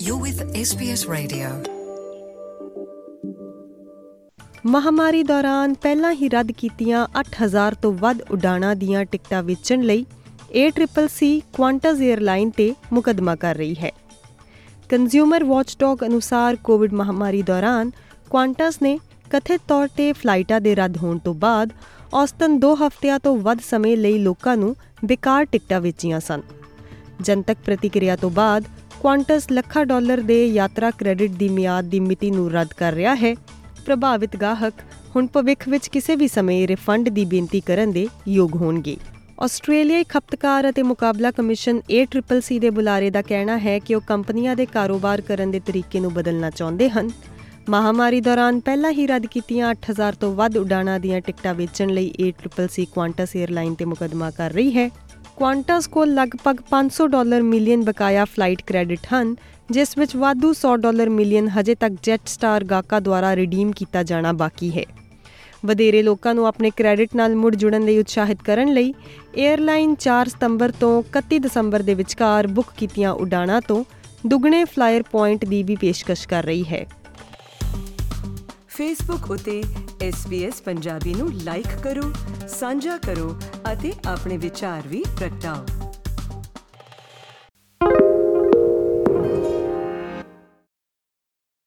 SBS Radio. ਮਹਾਮਾਰੀ ਦੌਰਾਨ ਪਹਿਲਾਂ ਹੀ ਰੱਦ ਕੀਤੀਆਂ 8000 ਤੋਂ ਵੱਧ ਉਡਾਣਾਂ ਦੀਆਂ ਟਿਕਟਾਂ ਵੇਚਣ ਲਈ ACCC ਕੁਆਂਟਸ 에ਅਰਲਾਈਨ ਤੇ ਮੁਕੱਦਮਾ ਕਰ ਰਹੀ ਹੈ। ਕੰਜ਼ਿਊਮਰ ਵਾਚਡੌਗ ਅਨੁਸਾਰ ਕੋਵਿਡ ਮਹਾਮਾਰੀ ਦੌਰਾਨ ਕੁਆਂਟਸ ਨੇ ਕਥਿਤ ਤੌਰ ਤੇ ਫਲਾਈਟਾਂ ਦੇ ਰੱਦ ਹੋਣ ਤੋਂ ਬਾਅਦ ਔਸਤਨ 2 ਹਫ਼ਤਿਆਂ ਤੋਂ ਵੱਧ ਸਮੇਂ ਲਈ ਲੋਕਾਂ ਨੂੰ ਬੇਕਾਰ ਟਿਕਟਾਂ ਵੇਚੀਆਂ ਸਨ। ਜਨਤਕ ਪ੍ਰਤੀਕਿਰਿਆ ਤੋਂ ਬਾਅਦ ਕੁਆਂਟਸ ਲੱਖਾਂ ਡਾਲਰ ਦੇ ਯਾਤਰਾ ਕ੍ਰੈਡਿਟ ਦੀ ਮਿਆਦ ਦੀ ਮਿਤੀ ਨੂੰ ਰੱਦ ਕਰ ਰਿਹਾ ਹੈ। ਪ੍ਰਭਾਵਿਤ ਗਾਹਕ ਹੁਣ ਭਵਿੱਖ ਵਿੱਚ ਕਿਸੇ ਵੀ ਸਮੇਂ ਰਿਫੰਡ ਦੀ ਬੇਨਤੀ ਕਰਨ ਦੇ ਯੋਗ ਹੋਣਗੇ। ਆਸਟ੍ਰੇਲੀਆਈ ਖਪਤਕਾਰ ਅਤੇ ਮੁਕਾਬਲਾ ਕਮਿਸ਼ਨ ACCC ਦੇ ਬੁਲਾਰੇ ਦਾ ਕਹਿਣਾ ਹੈ ਕਿ ਉਹ ਕੰਪਨੀਆਂ ਦੇ ਕਾਰੋਬਾਰ ਕਰਨ ਦੇ ਤਰੀਕੇ ਨੂੰ ਬਦਲਣਾ ਚਾਹੁੰਦੇ ਹਨ। ਮਹਾਮਾਰੀ ਦੌਰਾਨ ਪਹਿਲਾਂ ਹੀ ਰੱਦ ਕੀਤੀਆਂ 8000 ਤੋਂ ਵੱਧ ਉਡਾਣਾਂ ਦੀਆਂ ਟਿਕਟਾਂ ਵੇਚਣ ਲਈ ACCC ਕੁਆਂਟਸ 에ਅਰਲਾਈਨ ਤੇ ਮੁਕੱਦਮਾ ਕਰ ਰਹੀ ਹੈ। ਕੁਆਂਟਸ ਕੋਲ ਲਗਭਗ 500 ਡਾਲਰ ਮਿਲੀਅਨ ਬਕਾਇਆ ਫਲਾਈਟ ਕ੍ਰੈਡਿਟ ਹਨ, ਜਿਸ ਵਿੱਚ ਵਾਧੂ 100 ਡਾਲਰ ਮਿਲੀਅਨ ਹਜੇ ਤੱਕ ਜੈਟ ਸਟਾਰ ਗਾਕਾ ਦੁਆਰਾ ਰਿਡੀਮ ਕੀਤਾ ਜਾਣਾ ਬਾਕੀ ਹੈ। ਵਧੇਰੇ ਲੋਕਾਂ ਨੂੰ ਆਪਣੇ ਕ੍ਰੈਡਿਟ ਨਾਲ ਮੁੜ ਜੁੜਨ ਲਈ ਉਤਸ਼ਾਹਿਤ ਕਰਨ ਲਈ 에ਅਰਲਾਈਨ 4 ਸਤੰਬਰ ਤੋਂ 31 ਦਸੰਬਰ ਦੇ ਵਿਚਕਾਰ ਬੁੱਕ ਕੀਤੀਆਂ ਉਡਾਣਾਂ ਤੋਂ ਦੁੱਗਣੇ ਫਲਾਇਰ ਪੁਆਇੰਟ ਦੀ ਵੀ ਪੇਸ਼ਕਸ਼ ਕਰ ਰਹੀ ਹੈ। ਫੇਸਬੁੱਕ ਉਤੇ SBS ਪੰਜਾਬੀ ਨੂੰ ਲਾਈਕ ਕਰੋ, ਸਾਂਝਾ ਕਰੋ ਅਤੇ ਆਪਣੇ ਵਿਚਾਰ ਵੀ ਪ੍ਰਗਟਾਓ।